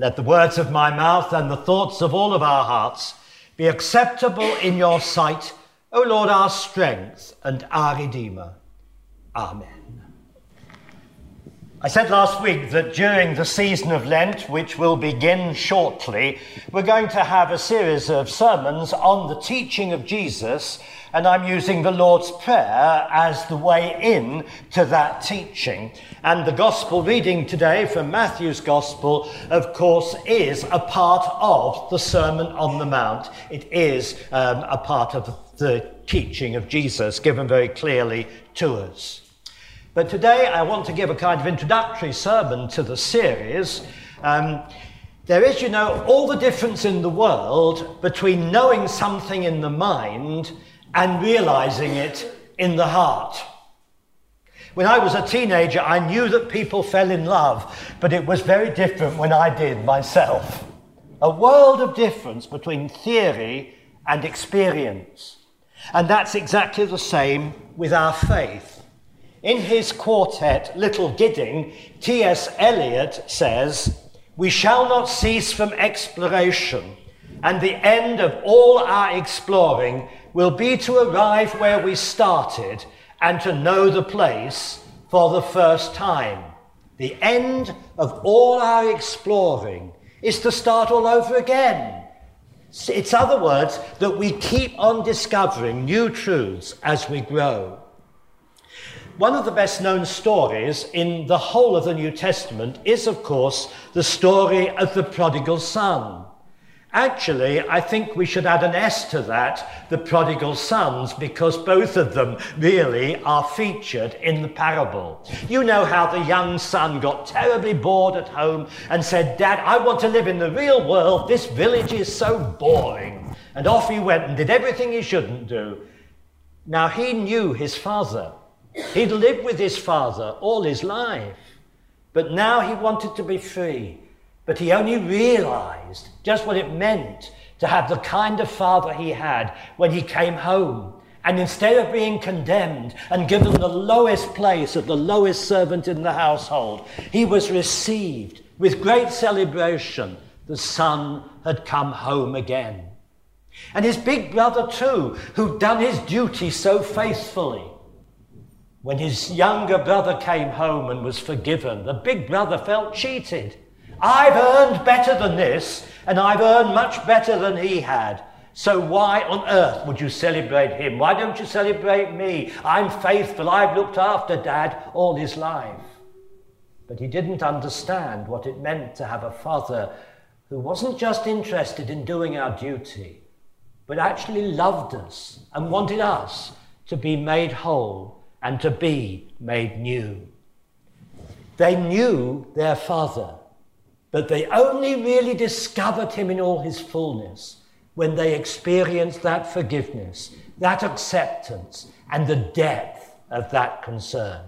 Let the words of my mouth and the thoughts of all of our hearts be acceptable in your sight, O Lord, our strength and our Redeemer. Amen. I said last week that during the season of Lent, which will begin shortly, we're going to have a series of sermons on the teaching of Jesus, and I'm using the Lord's Prayer as the way in to that teaching. And the gospel reading today from Matthew's gospel, of course, is a part of the Sermon on the Mount. It is um, a part of the teaching of Jesus given very clearly to us. But today I want to give a kind of introductory sermon to the series. Um, there is, you know, all the difference in the world between knowing something in the mind and realizing it in the heart. When I was a teenager, I knew that people fell in love, but it was very different when I did myself. A world of difference between theory and experience. And that's exactly the same with our faith. In his quartet, Little Gidding, T.S. Eliot says, We shall not cease from exploration, and the end of all our exploring will be to arrive where we started and to know the place for the first time. The end of all our exploring is to start all over again. It's other words that we keep on discovering new truths as we grow. One of the best known stories in the whole of the New Testament is, of course, the story of the prodigal son. Actually, I think we should add an S to that, the prodigal sons, because both of them really are featured in the parable. You know how the young son got terribly bored at home and said, Dad, I want to live in the real world. This village is so boring. And off he went and did everything he shouldn't do. Now, he knew his father. He'd lived with his father all his life, but now he wanted to be free. But he only realized just what it meant to have the kind of father he had when he came home. And instead of being condemned and given the lowest place of the lowest servant in the household, he was received with great celebration. The son had come home again. And his big brother, too, who'd done his duty so faithfully, when his younger brother came home and was forgiven, the big brother felt cheated. I've earned better than this, and I've earned much better than he had. So why on earth would you celebrate him? Why don't you celebrate me? I'm faithful. I've looked after dad all his life. But he didn't understand what it meant to have a father who wasn't just interested in doing our duty, but actually loved us and wanted us to be made whole and to be made new. They knew their father, but they only really discovered him in all his fullness when they experienced that forgiveness, that acceptance, and the depth of that concern.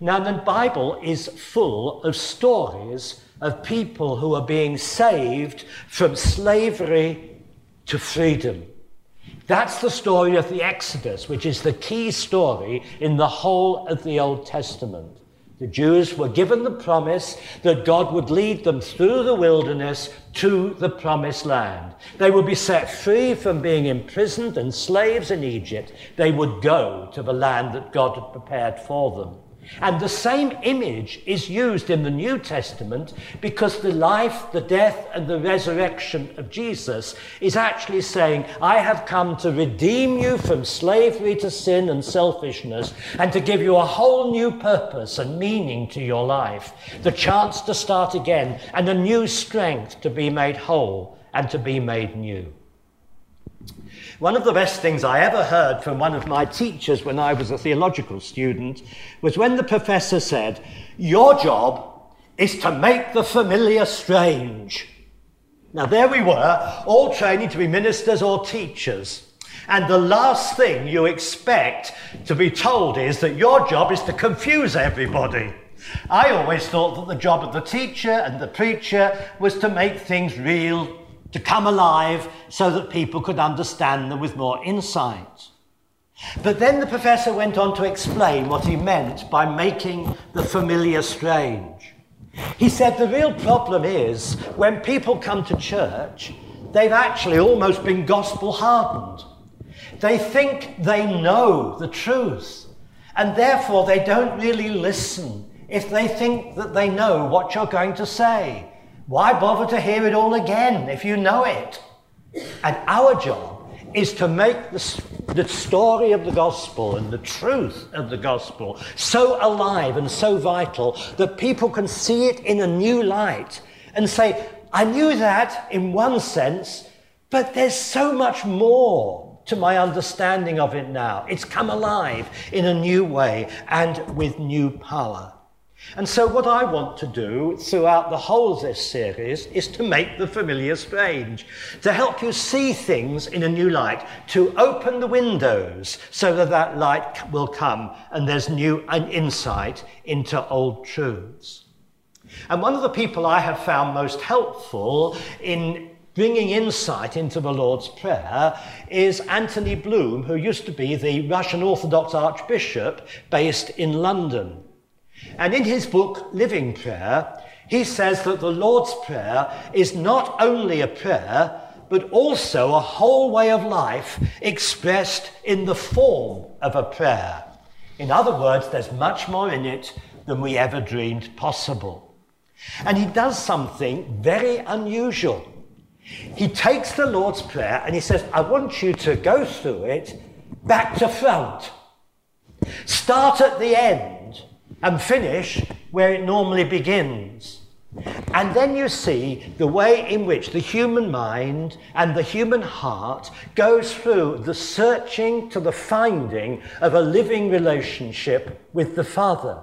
Now, the Bible is full of stories of people who are being saved from slavery to freedom. That's the story of the Exodus, which is the key story in the whole of the Old Testament. The Jews were given the promise that God would lead them through the wilderness to the promised land. They would be set free from being imprisoned and slaves in Egypt. They would go to the land that God had prepared for them. And the same image is used in the New Testament because the life, the death, and the resurrection of Jesus is actually saying, I have come to redeem you from slavery to sin and selfishness and to give you a whole new purpose and meaning to your life, the chance to start again, and a new strength to be made whole and to be made new. One of the best things I ever heard from one of my teachers when I was a theological student was when the professor said, Your job is to make the familiar strange. Now, there we were, all training to be ministers or teachers. And the last thing you expect to be told is that your job is to confuse everybody. I always thought that the job of the teacher and the preacher was to make things real to come alive so that people could understand them with more insight. But then the professor went on to explain what he meant by making the familiar strange. He said the real problem is when people come to church, they've actually almost been gospel hardened. They think they know the truth, and therefore they don't really listen if they think that they know what you're going to say. Why bother to hear it all again if you know it? And our job is to make the, the story of the gospel and the truth of the gospel so alive and so vital that people can see it in a new light and say, I knew that in one sense, but there's so much more to my understanding of it now. It's come alive in a new way and with new power. And so, what I want to do throughout the whole of this series is to make the familiar strange, to help you see things in a new light, to open the windows so that that light will come and there's new an insight into old truths. And one of the people I have found most helpful in bringing insight into the Lord's Prayer is Anthony Bloom, who used to be the Russian Orthodox Archbishop based in London. And in his book, Living Prayer, he says that the Lord's Prayer is not only a prayer, but also a whole way of life expressed in the form of a prayer. In other words, there's much more in it than we ever dreamed possible. And he does something very unusual. He takes the Lord's Prayer and he says, I want you to go through it back to front. Start at the end and finish where it normally begins. And then you see the way in which the human mind and the human heart goes through the searching to the finding of a living relationship with the Father.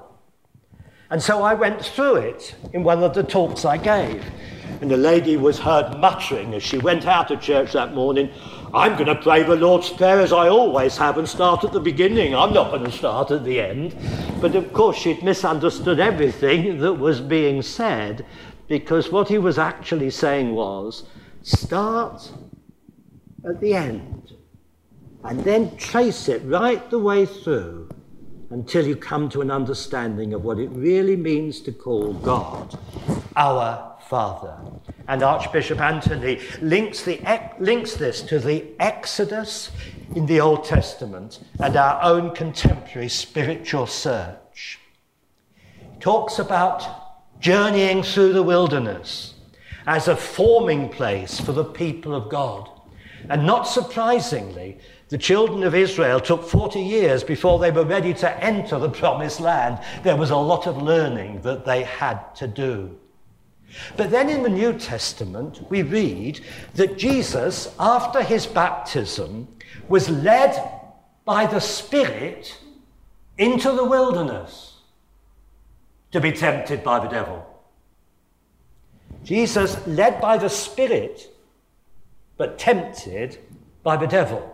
And so I went through it in one of the talks I gave. And the lady was heard muttering as she went out of church that morning, I'm going to pray the Lord's Prayer as I always have and start at the beginning. I'm not going to start at the end. But of course, she'd misunderstood everything that was being said because what he was actually saying was start at the end and then trace it right the way through until you come to an understanding of what it really means to call God our Father. And Archbishop Anthony links, the, links this to the Exodus in the Old Testament and our own contemporary spiritual search. Talks about journeying through the wilderness as a forming place for the people of God. And not surprisingly, the children of Israel took 40 years before they were ready to enter the promised land. There was a lot of learning that they had to do. But then in the New Testament, we read that Jesus, after his baptism, was led by the Spirit into the wilderness to be tempted by the devil. Jesus, led by the Spirit, but tempted by the devil.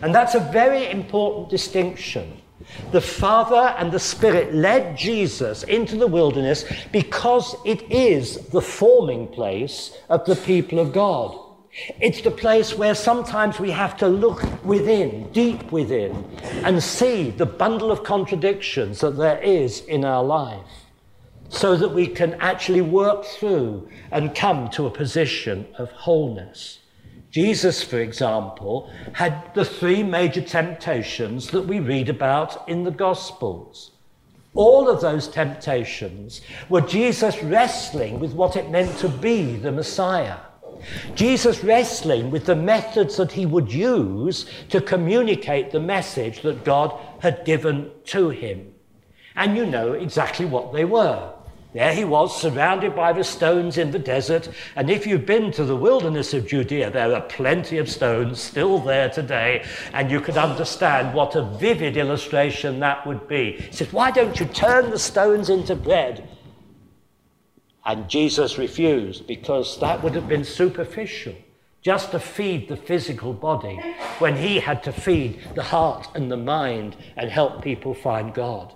And that's a very important distinction. The Father and the Spirit led Jesus into the wilderness because it is the forming place of the people of God. It's the place where sometimes we have to look within, deep within, and see the bundle of contradictions that there is in our life so that we can actually work through and come to a position of wholeness. Jesus, for example, had the three major temptations that we read about in the Gospels. All of those temptations were Jesus wrestling with what it meant to be the Messiah. Jesus wrestling with the methods that he would use to communicate the message that God had given to him. And you know exactly what they were. There he was, surrounded by the stones in the desert. And if you've been to the wilderness of Judea, there are plenty of stones still there today. And you can understand what a vivid illustration that would be. He says, Why don't you turn the stones into bread? And Jesus refused because that would have been superficial, just to feed the physical body, when he had to feed the heart and the mind and help people find God.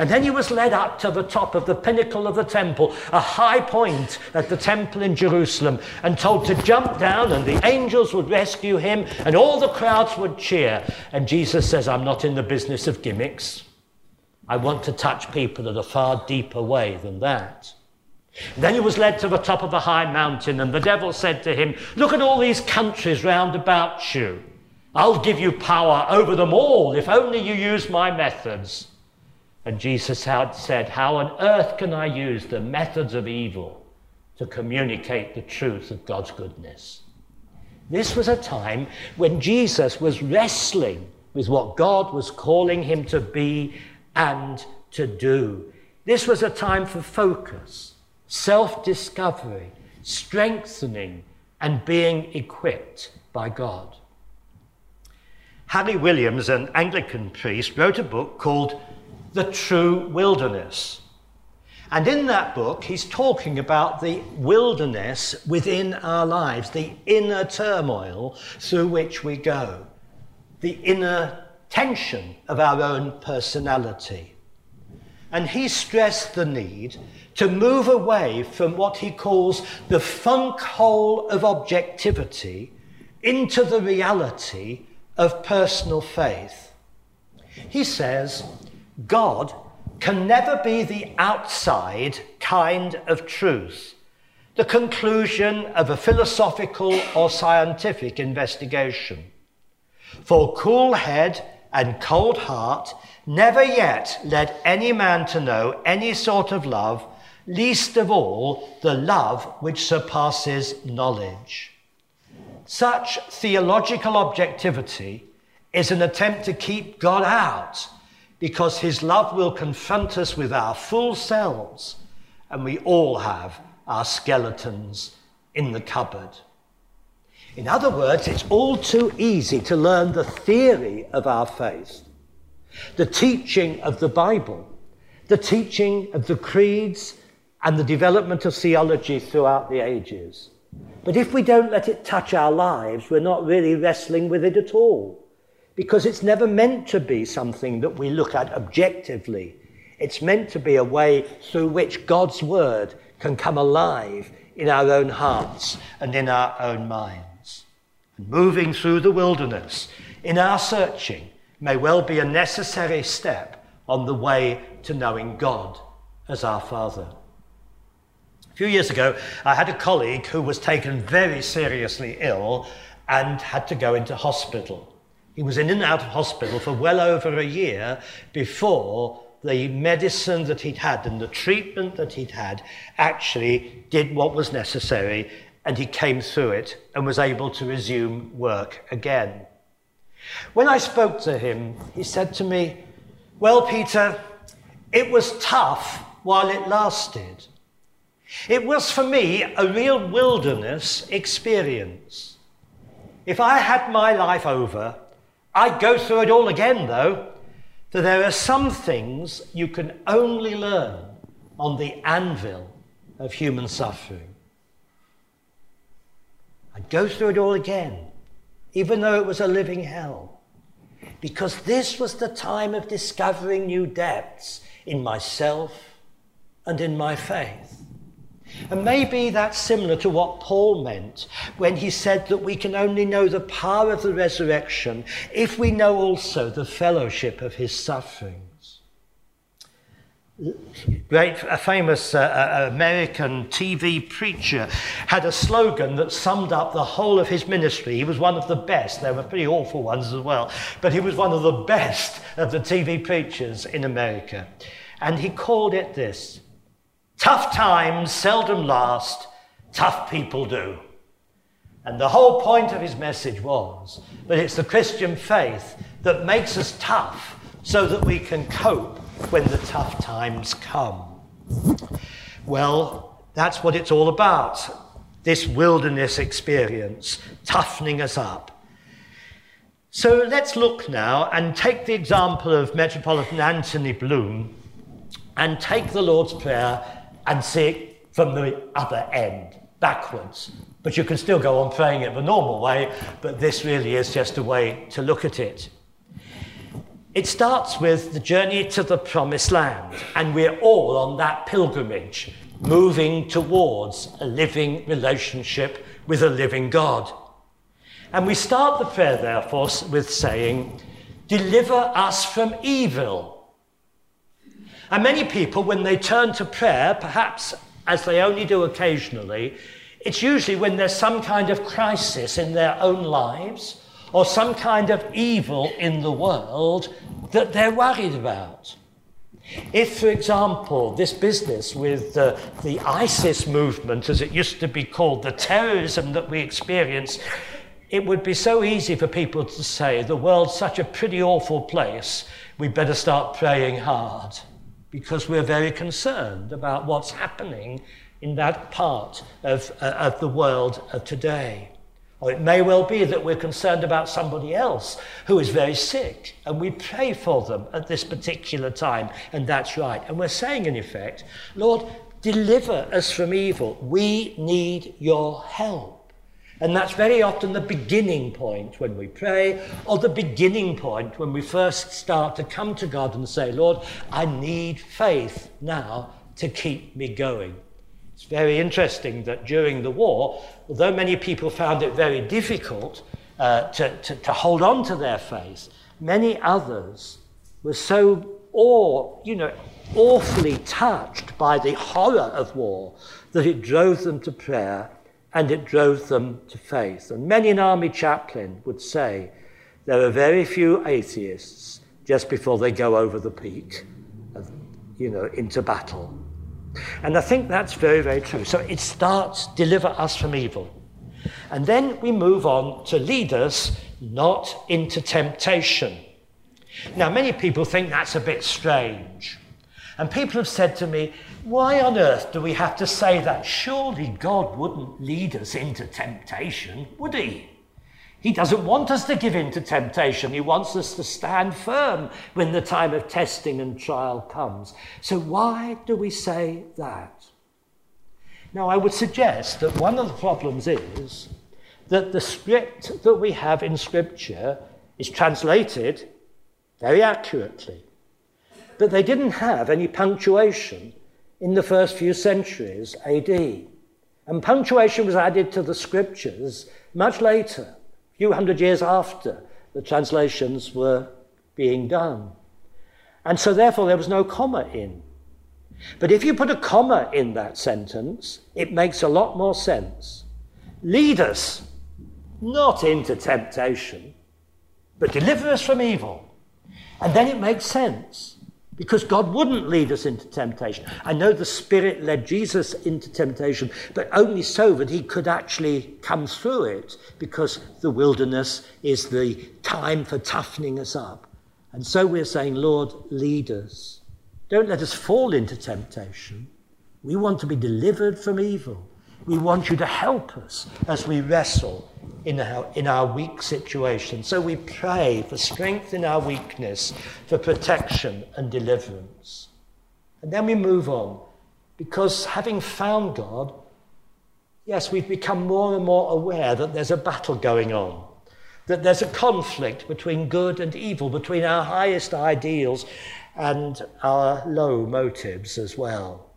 And then he was led up to the top of the pinnacle of the temple, a high point at the temple in Jerusalem, and told to jump down, and the angels would rescue him, and all the crowds would cheer. And Jesus says, I'm not in the business of gimmicks. I want to touch people at a far deeper way than that. Then he was led to the top of a high mountain, and the devil said to him, Look at all these countries round about you. I'll give you power over them all if only you use my methods. And Jesus had said, How on earth can I use the methods of evil to communicate the truth of God's goodness? This was a time when Jesus was wrestling with what God was calling him to be and to do. This was a time for focus, self discovery, strengthening, and being equipped by God. Harry Williams, an Anglican priest, wrote a book called The True Wilderness. And in that book, he's talking about the wilderness within our lives, the inner turmoil through which we go, the inner tension of our own personality. And he stressed the need to move away from what he calls the funk hole of objectivity into the reality of personal faith. He says, God can never be the outside kind of truth, the conclusion of a philosophical or scientific investigation. For cool head and cold heart never yet led any man to know any sort of love, least of all the love which surpasses knowledge. Such theological objectivity is an attempt to keep God out because his love will confront us with our full selves, and we all have our skeletons in the cupboard. In other words, it's all too easy to learn the theory of our faith, the teaching of the Bible, the teaching of the creeds, and the development of theology throughout the ages. But if we don't let it touch our lives, we're not really wrestling with it at all because it's never meant to be something that we look at objectively. It's meant to be a way through which God's word can come alive in our own hearts and in our own minds. And moving through the wilderness in our searching may well be a necessary step on the way to knowing God as our Father. A few years ago, I had a colleague who was taken very seriously ill and had to go into hospital. He was in and out of hospital for well over a year before the medicine that he'd had and the treatment that he'd had actually did what was necessary and he came through it and was able to resume work again. When I spoke to him, he said to me, Well, Peter, it was tough while it lasted. It was for me a real wilderness experience. If I had my life over, I'd go through it all again, though, that there are some things you can only learn on the anvil of human suffering. I'd go through it all again, even though it was a living hell, because this was the time of discovering new depths in myself and in my faith. And maybe that's similar to what Paul meant when he said that we can only know the power of the resurrection if we know also the fellowship of his sufferings. Great, a famous uh, uh American TV preacher had a slogan that summed up the whole of his ministry. He was one of the best. There were pretty awful ones as well, but he was one of the best of the TV preachers in America. And he called it this Tough times seldom last, tough people do. And the whole point of his message was that it's the Christian faith that makes us tough so that we can cope when the tough times come. Well, that's what it's all about this wilderness experience, toughening us up. So let's look now and take the example of Metropolitan Anthony Bloom and take the Lord's Prayer and see it from the other end, backwards. But you can still go on praying it the normal way, but this really is just a way to look at it. It starts with the journey to the promised land, and we're all on that pilgrimage, moving towards a living relationship with a living God. And we start the prayer, therefore, with saying, Deliver us from evil. And many people, when they turn to prayer, perhaps as they only do occasionally, it's usually when there's some kind of crisis in their own lives or some kind of evil in the world that they're worried about. If, for example, this business with uh, the ISIS movement, as it used to be called, the terrorism that we experience, it would be so easy for people to say, the world's such a pretty awful place, we better start praying hard, because we're very concerned about what's happening in that part of, uh, of the world of today. Or it may well be that we're concerned about somebody else who is very sick and we pray for them at this particular time, and that's right. And we're saying, in effect, Lord, deliver us from evil. We need your help. And that's very often the beginning point when we pray, or the beginning point when we first start to come to God and say, Lord, I need faith now to keep me going. It's very interesting that during the war, although many people found it very difficult uh, to, to, to hold on to their faith, many others were so awe, you know, awfully touched by the horror of war that it drove them to prayer and it drove them to faith. And many an army chaplain would say there are very few atheists just before they go over the peak, of, you know, into battle. And I think that's very, very true. So it starts, deliver us from evil. And then we move on to lead us not into temptation. Now, many people think that's a bit strange. And people have said to me, why on earth do we have to say that? Surely God wouldn't lead us into temptation, would he? He doesn't want us to give in to temptation. He wants us to stand firm when the time of testing and trial comes. So, why do we say that? Now, I would suggest that one of the problems is that the script that we have in Scripture is translated very accurately, but they didn't have any punctuation in the first few centuries AD. And punctuation was added to the Scriptures much later a few hundred years after the translations were being done. And so, therefore, there was no comma in. But if you put a comma in that sentence, it makes a lot more sense. Lead us not into temptation, but deliver us from evil. And then it makes sense because God wouldn't lead us into temptation. I know the Spirit led Jesus into temptation, but only so that he could actually come through it, because the wilderness is the time for toughening us up. And so we're saying, Lord, lead us. Don't let us fall into temptation. We want to be delivered from evil. We want you to help us as we wrestle in our, in our weak situation. So we pray for strength in our weakness, for protection and deliverance. And then we move on, because having found God, yes, we've become more and more aware that there's a battle going on, that there's a conflict between good and evil, between our highest ideals and our low motives as well.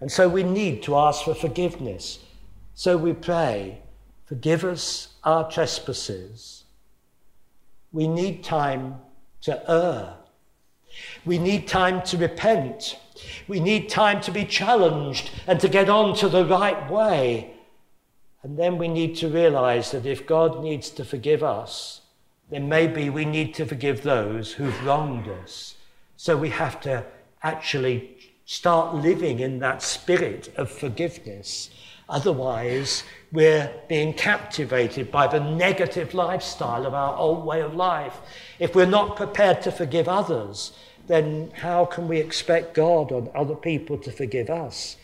And so we need to ask for forgiveness. So we pray, forgive us our trespasses. We need time to err. We need time to repent. We need time to be challenged and to get on to the right way. And then we need to realize that if God needs to forgive us, then maybe we need to forgive those who've wronged us. So we have to actually start living in that spirit of forgiveness. Otherwise, we're being captivated by the negative lifestyle of our old way of life. If we're not prepared to forgive others, then how can we expect God or other people to forgive us?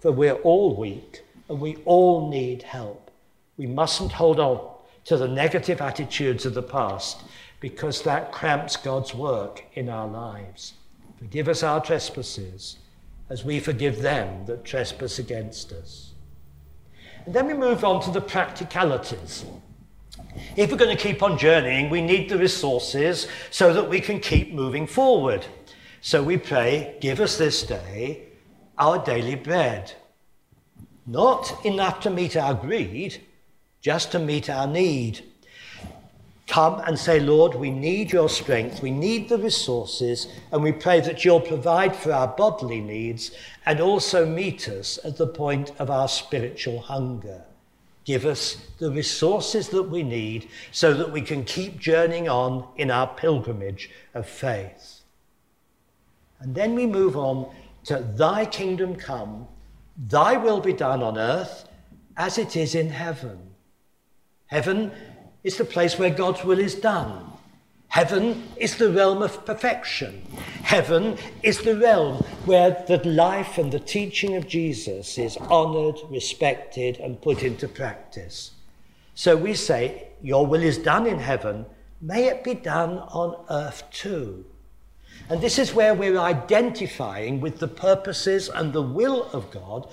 For we're all weak and we all need help. We mustn't hold on to the negative attitudes of the past because that cramps God's work in our lives. Forgive us our trespasses as we forgive them that trespass against us. And then we move on to the practicalities. If we're going to keep on journeying, we need the resources so that we can keep moving forward. So we pray, give us this day our daily bread. Not enough to meet our greed, just to meet our need. Come and say, Lord, we need your strength, we need the resources, and we pray that you'll provide for our bodily needs and also meet us at the point of our spiritual hunger. Give us the resources that we need so that we can keep journeying on in our pilgrimage of faith. And then we move on to Thy kingdom come, Thy will be done on earth as it is in heaven. Heaven is the place where God's will is done. Heaven is the realm of perfection. Heaven is the realm where the life and the teaching of Jesus is honored, respected, and put into practice. So we say, Your will is done in heaven. May it be done on earth too. And this is where we're identifying with the purposes and the will of God,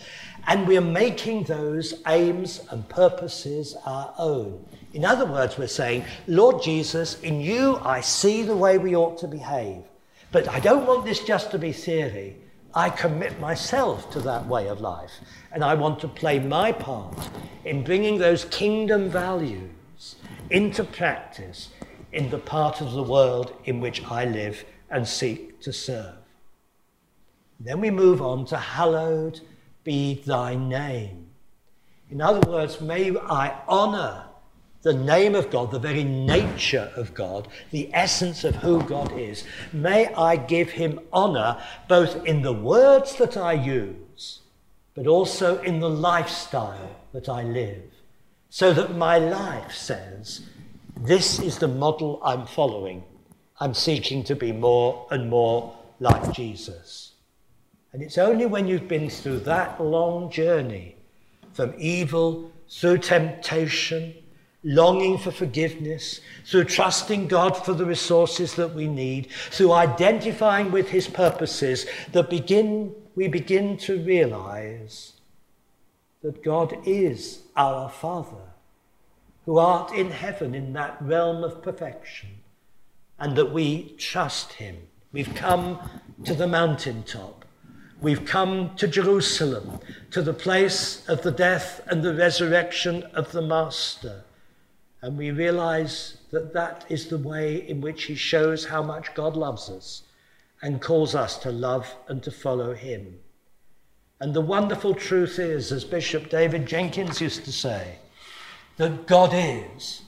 and we're making those aims and purposes our own. In other words, we're saying, Lord Jesus, in you I see the way we ought to behave. But I don't want this just to be theory. I commit myself to that way of life. And I want to play my part in bringing those kingdom values into practice in the part of the world in which I live and seek to serve. Then we move on to hallowed be thy name. In other words, may I honor the name of God, the very nature of God, the essence of who God is. May I give him honor both in the words that I use, but also in the lifestyle that I live, so that my life says, This is the model I'm following. I'm seeking to be more and more like Jesus. And it's only when you've been through that long journey from evil through temptation longing for forgiveness, through trusting God for the resources that we need, through identifying with His purposes, that begin, we begin to realize that God is our Father, who art in heaven in that realm of perfection, and that we trust Him. We've come to the mountaintop. We've come to Jerusalem, to the place of the death and the resurrection of the Master. And we realize that that is the way in which he shows how much God loves us and calls us to love and to follow him. And the wonderful truth is, as Bishop David Jenkins used to say, that God is.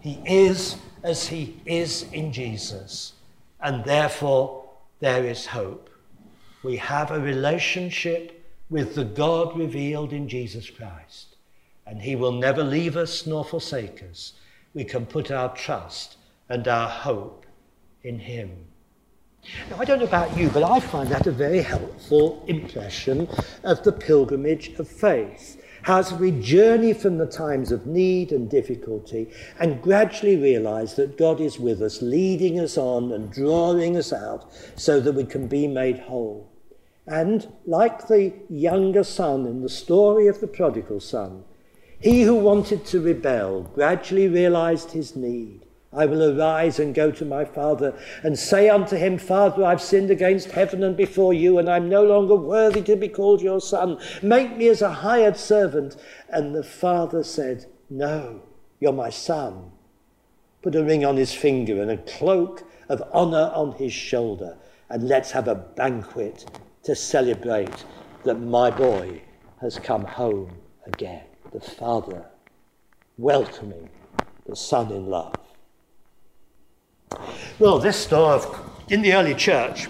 He is as he is in Jesus. And therefore, there is hope. We have a relationship with the God revealed in Jesus Christ and he will never leave us nor forsake us. We can put our trust and our hope in him. Now, I don't know about you, but I find that a very helpful impression of the pilgrimage of faith. As we journey from the times of need and difficulty and gradually realize that God is with us, leading us on and drawing us out so that we can be made whole. And like the younger son in the story of the prodigal son, he who wanted to rebel gradually realized his need. I will arise and go to my father and say unto him, Father, I've sinned against heaven and before you, and I'm no longer worthy to be called your son. Make me as a hired servant. And the father said, No, you're my son. Put a ring on his finger and a cloak of honor on his shoulder, and let's have a banquet to celebrate that my boy has come home again the Father welcoming the Son in love. Well, this story in the early church,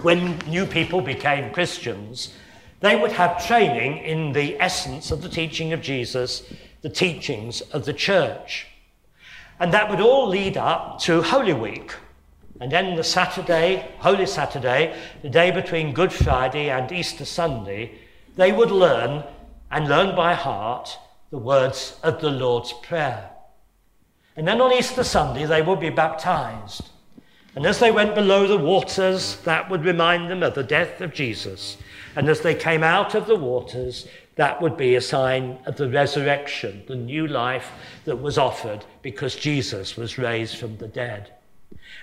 when new people became Christians, they would have training in the essence of the teaching of Jesus, the teachings of the church. And that would all lead up to Holy Week. And then the Saturday, Holy Saturday, the day between Good Friday and Easter Sunday, they would learn and learn by heart the words of the Lord's Prayer. And then on Easter Sunday, they would be baptized. And as they went below the waters, that would remind them of the death of Jesus. And as they came out of the waters, that would be a sign of the resurrection, the new life that was offered because Jesus was raised from the dead.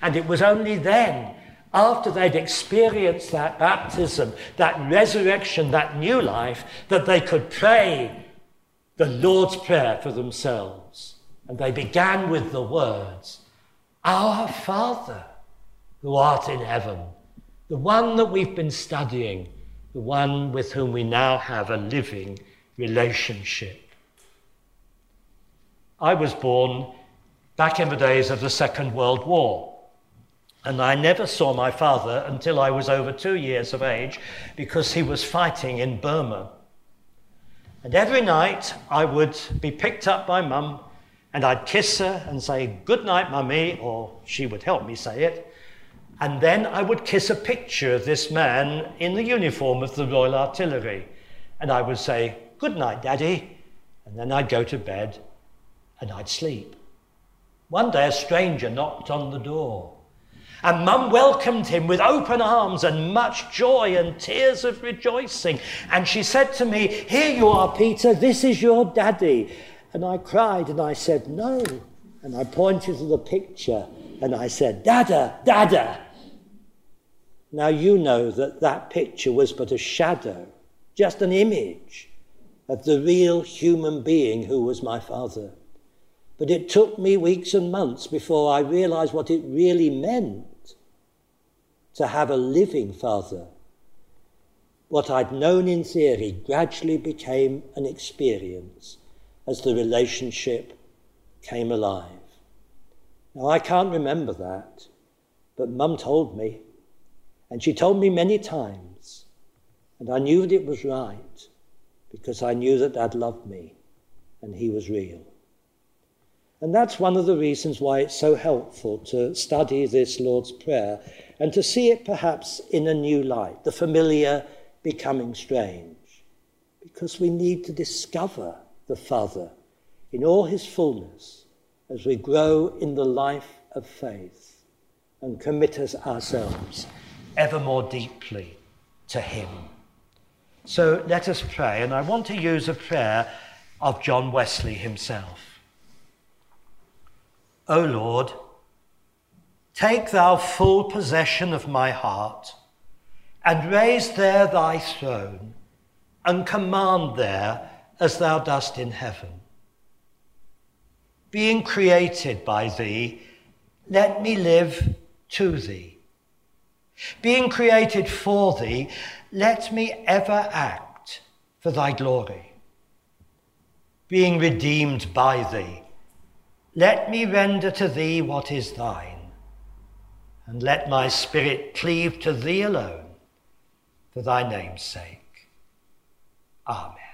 And it was only then after they'd experienced that baptism, that resurrection, that new life, that they could pray the Lord's Prayer for themselves. And they began with the words, Our Father, who art in heaven, the one that we've been studying, the one with whom we now have a living relationship. I was born back in the days of the Second World War. And I never saw my father until I was over two years of age because he was fighting in Burma. And every night I would be picked up by mum and I'd kiss her and say, Good night, mummy, or she would help me say it. And then I would kiss a picture of this man in the uniform of the Royal Artillery. And I would say, Good night, daddy. And then I'd go to bed and I'd sleep. One day a stranger knocked on the door. And Mum welcomed him with open arms and much joy and tears of rejoicing. And she said to me, Here you are, Peter, this is your daddy. And I cried and I said, No. And I pointed to the picture and I said, Dada, Dada. Now you know that that picture was but a shadow, just an image of the real human being who was my father. But it took me weeks and months before I realized what it really meant to have a living father. What I'd known in theory gradually became an experience as the relationship came alive. Now, I can't remember that, but Mum told me, and she told me many times, and I knew that it was right because I knew that Dad loved me and he was real. And that's one of the reasons why it's so helpful to study this Lord's Prayer and to see it perhaps in a new light, the familiar becoming strange, because we need to discover the Father in all his fullness as we grow in the life of faith and commit us ourselves ever more deeply to him. So let us pray, and I want to use a prayer of John Wesley himself. O Lord, Take thou full possession of my heart, and raise there thy throne, and command there as thou dost in heaven. Being created by thee, let me live to thee. Being created for thee, let me ever act for thy glory. Being redeemed by thee, let me render to thee what is thine and let my spirit cleave to thee alone for thy name's sake. Amen.